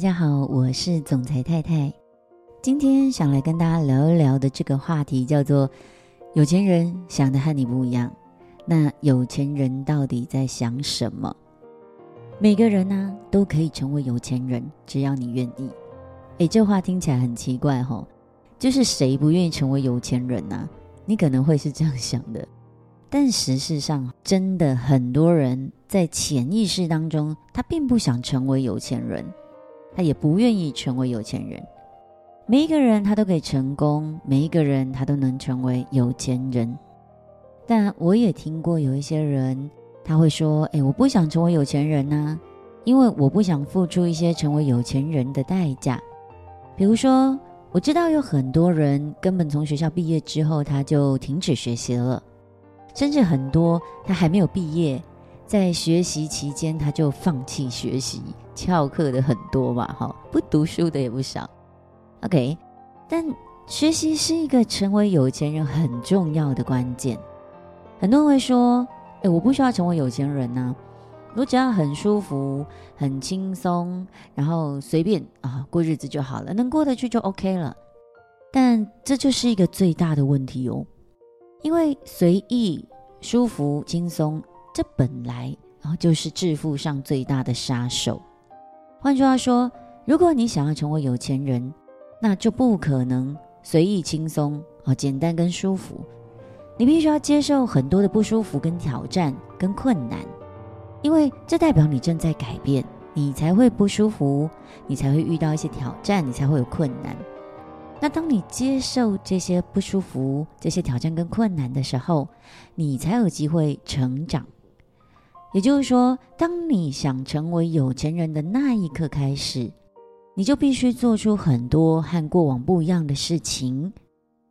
大家好，我是总裁太太。今天想来跟大家聊一聊的这个话题叫做“有钱人想的和你不一样”。那有钱人到底在想什么？每个人呢、都可以成为有钱人，只要你愿意。诶，这话听起来很奇怪哈、哦，就是谁不愿意成为有钱人呢、你可能会是这样想的，但实际上，真的很多人在潜意识当中，他并不想成为有钱人。他也不愿意成为有钱人。每一个人他都可以成功，每一个人他都能成为有钱人。但我也听过有一些人他会说：“哎，我不想成为有钱人呐，因为我不想付出一些成为有钱人的代价。比如说，我知道有很多人根本从学校毕业之后他就停止学习了，甚至很多他还没有毕业。”在学习期间，他就放弃学习，翘课的很多嘛，哈，不读书的也不少。OK，但学习是一个成为有钱人很重要的关键。很多人会说：“哎，我不需要成为有钱人呐，我只要很舒服、很轻松，然后随便啊过日子就好了，能过得去就 OK 了。”但这就是一个最大的问题哦，因为随意、舒服、轻松。这本来啊就是致富上最大的杀手。换句话说，如果你想要成为有钱人，那就不可能随意轻松哦，简单跟舒服。你必须要接受很多的不舒服、跟挑战、跟困难，因为这代表你正在改变，你才会不舒服，你才会遇到一些挑战，你才会有困难。那当你接受这些不舒服、这些挑战跟困难的时候，你才有机会成长。也就是说，当你想成为有钱人的那一刻开始，你就必须做出很多和过往不一样的事情。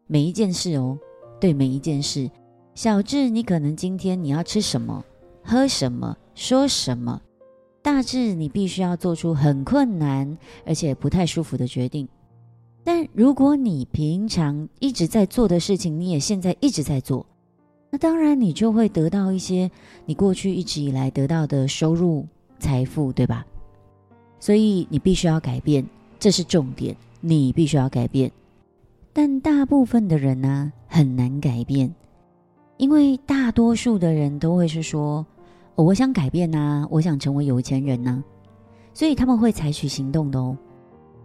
每一件事哦，对每一件事，小至你可能今天你要吃什么、喝什么、说什么；大至你必须要做出很困难而且不太舒服的决定。但如果你平常一直在做的事情，你也现在一直在做。那当然，你就会得到一些你过去一直以来得到的收入、财富，对吧？所以你必须要改变，这是重点。你必须要改变，但大部分的人呢，很难改变，因为大多数的人都会是说：“哦，我想改变呐，我想成为有钱人呐。”所以他们会采取行动的哦。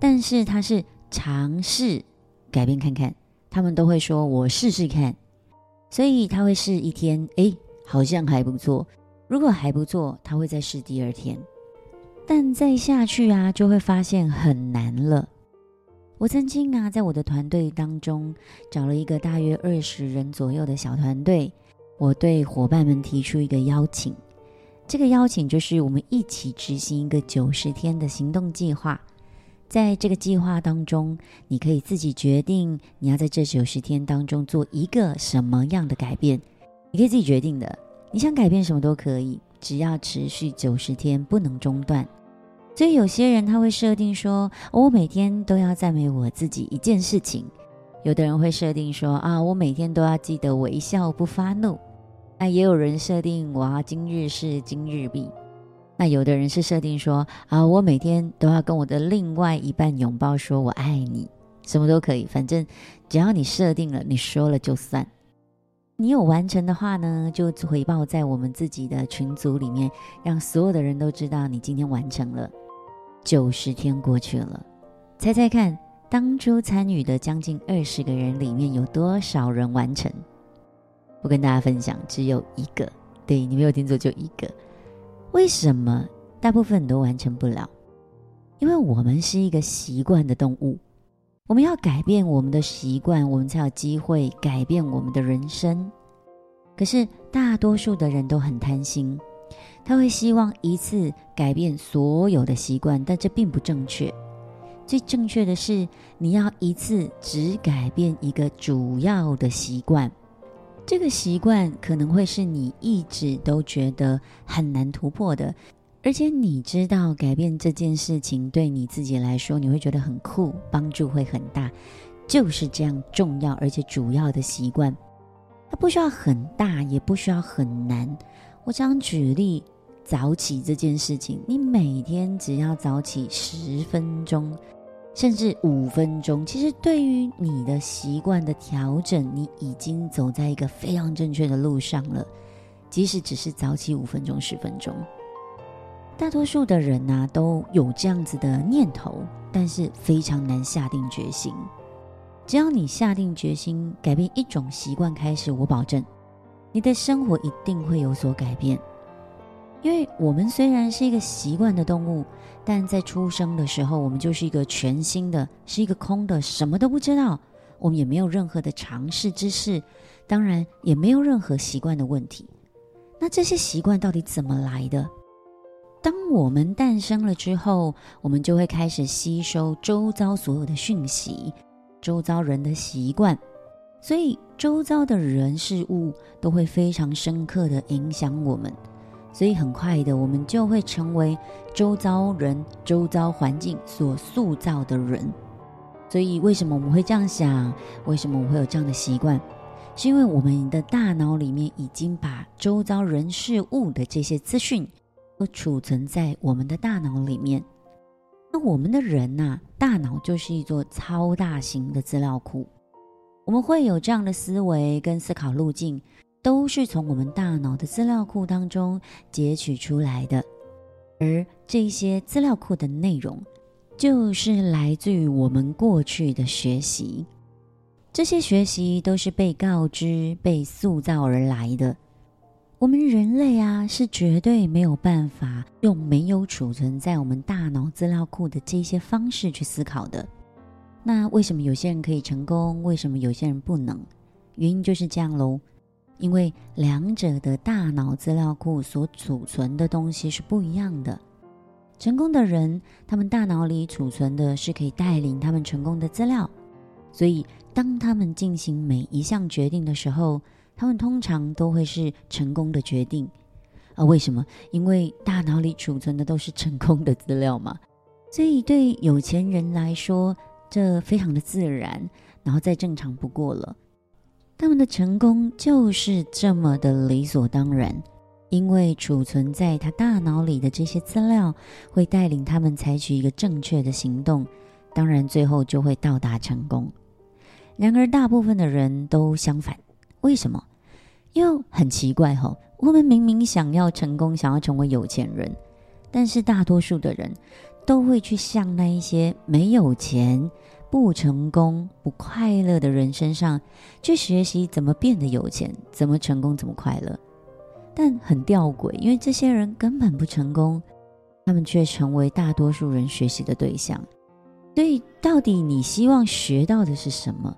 但是他是尝试改变看看，他们都会说：“我试试看。”所以他会试一天，诶，好像还不错。如果还不错，他会再试第二天。但再下去啊，就会发现很难了。我曾经啊，在我的团队当中找了一个大约二十人左右的小团队，我对伙伴们提出一个邀请。这个邀请就是我们一起执行一个九十天的行动计划。在这个计划当中，你可以自己决定你要在这九十天当中做一个什么样的改变，你可以自己决定的。你想改变什么都可以，只要持续九十天，不能中断。所以有些人他会设定说，我每天都要赞美我自己一件事情；有的人会设定说，啊，我每天都要记得微笑不发怒。那也有人设定，我要今日事今日毕。那有的人是设定说啊，我每天都要跟我的另外一半拥抱，说我爱你，什么都可以，反正只要你设定了，你说了就算。你有完成的话呢，就回报在我们自己的群组里面，让所有的人都知道你今天完成了。九十天过去了，猜猜看，当初参与的将近二十个人里面有多少人完成？我跟大家分享，只有一个。对，你没有听错，就一个。为什么大部分都完成不了？因为我们是一个习惯的动物，我们要改变我们的习惯，我们才有机会改变我们的人生。可是大多数的人都很贪心，他会希望一次改变所有的习惯，但这并不正确。最正确的是，你要一次只改变一个主要的习惯。这个习惯可能会是你一直都觉得很难突破的，而且你知道改变这件事情对你自己来说，你会觉得很酷，帮助会很大，就是这样重要而且主要的习惯。它不需要很大，也不需要很难。我想举例，早起这件事情，你每天只要早起十分钟，甚至五分钟，其实对于你的习惯的调整，你已经走在一个非常正确的路上了。即使只是早起五分钟、十分钟，大多数的人呐、都有这样子的念头，但是非常难下定决心。只要你下定决心改变一种习惯开始，我保证你的生活一定会有所改变。因为我们虽然是一个习惯的动物，但在出生的时候，我们就是一个全新的，是一个空的，什么都不知道，我们也没有任何的尝试知识，当然也没有任何习惯的问题。那这些习惯到底怎么来的？当我们诞生了之后，我们就会开始吸收周遭所有的讯息，周遭人的习惯，所以周遭的人事物都会非常深刻的影响我们，所以很快的，我们就会成为周遭人、周遭环境所塑造的人。所以为什么我们会这样想？为什么我会有这样的习惯？是因为我们的大脑里面已经把周遭人事物的这些资讯都储存在我们的大脑里面。那我们的人呐，大脑就是一座超大型的资料库。我们会有这样的思维跟思考路径，都是从我们大脑的资料库当中截取出来的。而这些资料库的内容，就是来自于我们过去的学习。这些学习都是被告知、被塑造而来的。我们人类啊，是绝对没有办法用没有储存在我们大脑资料库的这些方式去思考的。那为什么有些人可以成功？为什么有些人不能？原因就是这样喽。因为两者的大脑资料库所储存的东西是不一样的。成功的人，他们大脑里储存的是可以带领他们成功的资料。所以，当他们进行每一项决定的时候，他们通常都会是成功的决定。啊，为什么？因为大脑里储存的都是成功的资料嘛。所以，对有钱人来说，这非常的自然，然后再正常不过了。他们的成功就是这么的理所当然，因为储存在他大脑里的这些资料，会带领他们采取一个正确的行动，当然最后就会到达成功。然而，大部分的人都相反。为什么？因为很奇怪哈，我们明明想要成功，想要成为有钱人，但是大多数的人都会去向那一些没有钱、不成功、不快乐的人身上去学习怎么变得有钱、怎么成功、怎么快乐。但很吊诡，因为这些人根本不成功，他们却成为大多数人学习的对象。所以，到底你希望学到的是什么？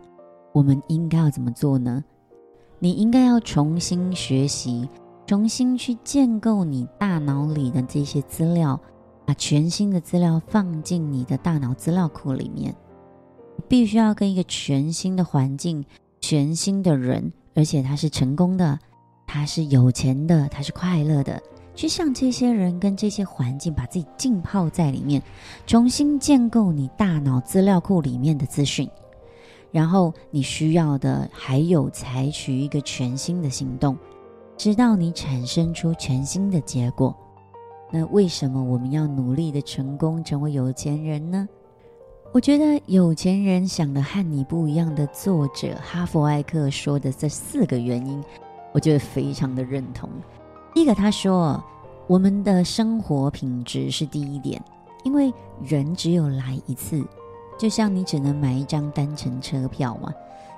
我们应该要怎么做呢？你应该要重新学习，重新去建构你大脑里的这些资料，把全新的资料放进你的大脑资料库里面。必须要跟一个全新的环境、全新的人，而且他是成功的，他是有钱的，他是快乐的。去向这些人跟这些环境，把自己浸泡在里面，重新建构你大脑资料库里面的资讯，然后你需要的还有采取一个全新的行动，直到你产生出全新的结果。那为什么我们要努力的成功，成为有钱人呢？我觉得有钱人想的和你不一样的作者哈佛艾克说的这四个原因，我觉得非常的认同。第一个，他说，我们的生活品质是第一点，因为人只有来一次，就像你只能买一张单程车票嘛，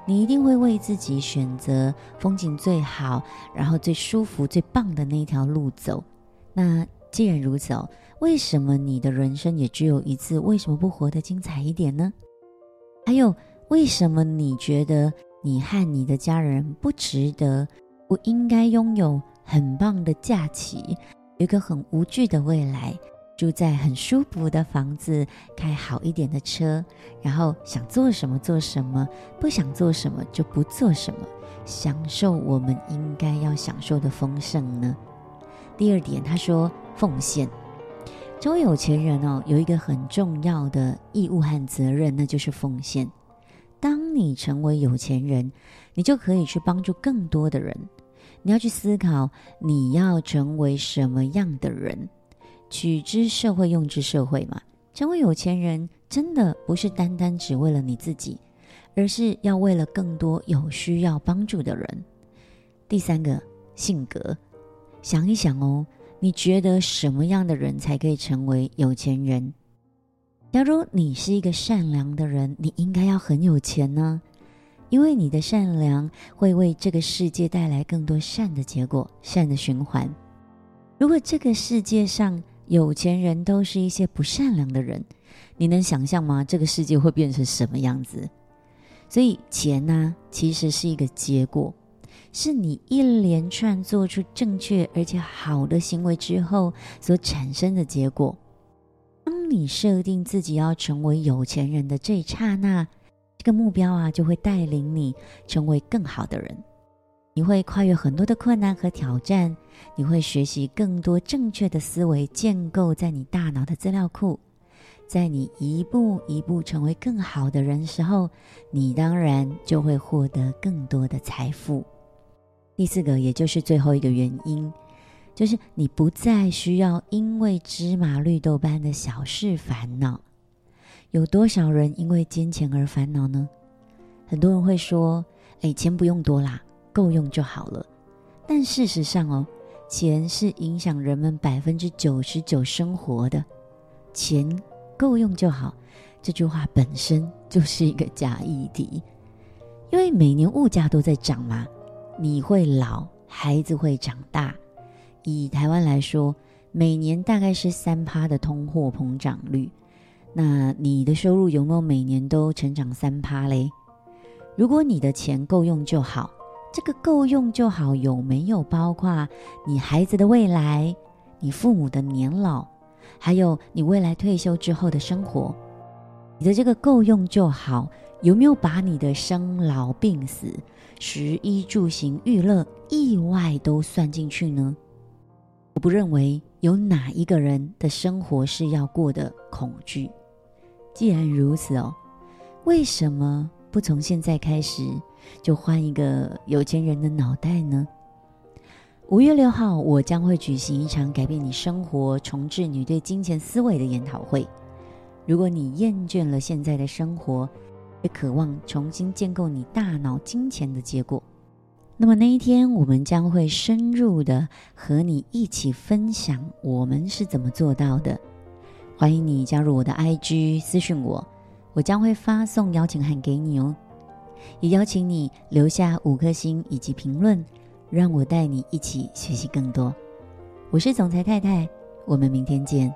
你一定会为自己选择风景最好，然后最舒服、最棒的那条路走。那既然如此哦，为什么你的人生也只有一次？为什么不活得精彩一点呢？还有，为什么你觉得你和你的家人不值得，不应该拥有？很棒的假期，有一个很无惧的未来，住在很舒服的房子，开好一点的车，然后想做什么做什么，不想做什么就不做什么，享受我们应该要享受的丰盛呢？第二点，他说奉献，成为有钱人哦，有一个很重要的义务和责任，那就是奉献。当你成为有钱人，你就可以去帮助更多的人。你要去思考你要成为什么样的人。取之社会，用之社会嘛。成为有钱人，真的不是单单只为了你自己，而是要为了更多有需要帮助的人。第三个，性格，想一想哦，你觉得什么样的人才可以成为有钱人？假如你是一个善良的人，你应该要很有钱呢，因为你的善良会为这个世界带来更多善的结果，善的循环。如果这个世界上，有钱人都是一些不善良的人，你能想象吗？这个世界会变成什么样子？所以钱呢，其实是一个结果，是你一连串做出正确而且好的行为之后所产生的结果。当你设定自己要成为有钱人的这一刹那，这个目标啊，就会带领你成为更好的人。你会跨越很多的困难和挑战，你会学习更多正确的思维，建构在你大脑的资料库。在你一步一步成为更好的人时候，你当然就会获得更多的财富。第四个，也就是最后一个原因，就是你不再需要因为芝麻绿豆般的小事烦恼。有多少人因为金钱而烦恼呢？很多人会说：“哎，钱不用多啦。”够用就好了，但事实上哦，钱是影响人们百分之九十九生活的。钱够用就好，这句话本身就是一个假议题，因为每年物价都在涨嘛，你会老，孩子会长大。以台湾来说，每年大概是三趴的通货膨胀率，那你的收入有没有每年都成长三趴嘞？如果你的钱够用就好。这个够用就好，有没有包括你孩子的未来、你父母的年老，还有你未来退休之后的生活？你的这个够用就好，有没有把你的生老病死、食衣住行、娱乐、意外都算进去呢？我不认为有哪一个人的生活是要过得恐惧。既然如此哦，为什么不从现在开始？就换一个有钱人的脑袋呢？五月六号，我将会举行一场改变你生活、重置你对金钱思维的研讨会。如果你厌倦了现在的生活，也渴望重新建构你大脑金钱的结果，那么那一天，我们将会深入的和你一起分享我们是怎么做到的。欢迎你加入我的 IG 私讯我，我将会发送邀请函给你哦。也邀请你留下五颗星以及评论，让我带你一起学习更多。我是总裁太太，我们明天见。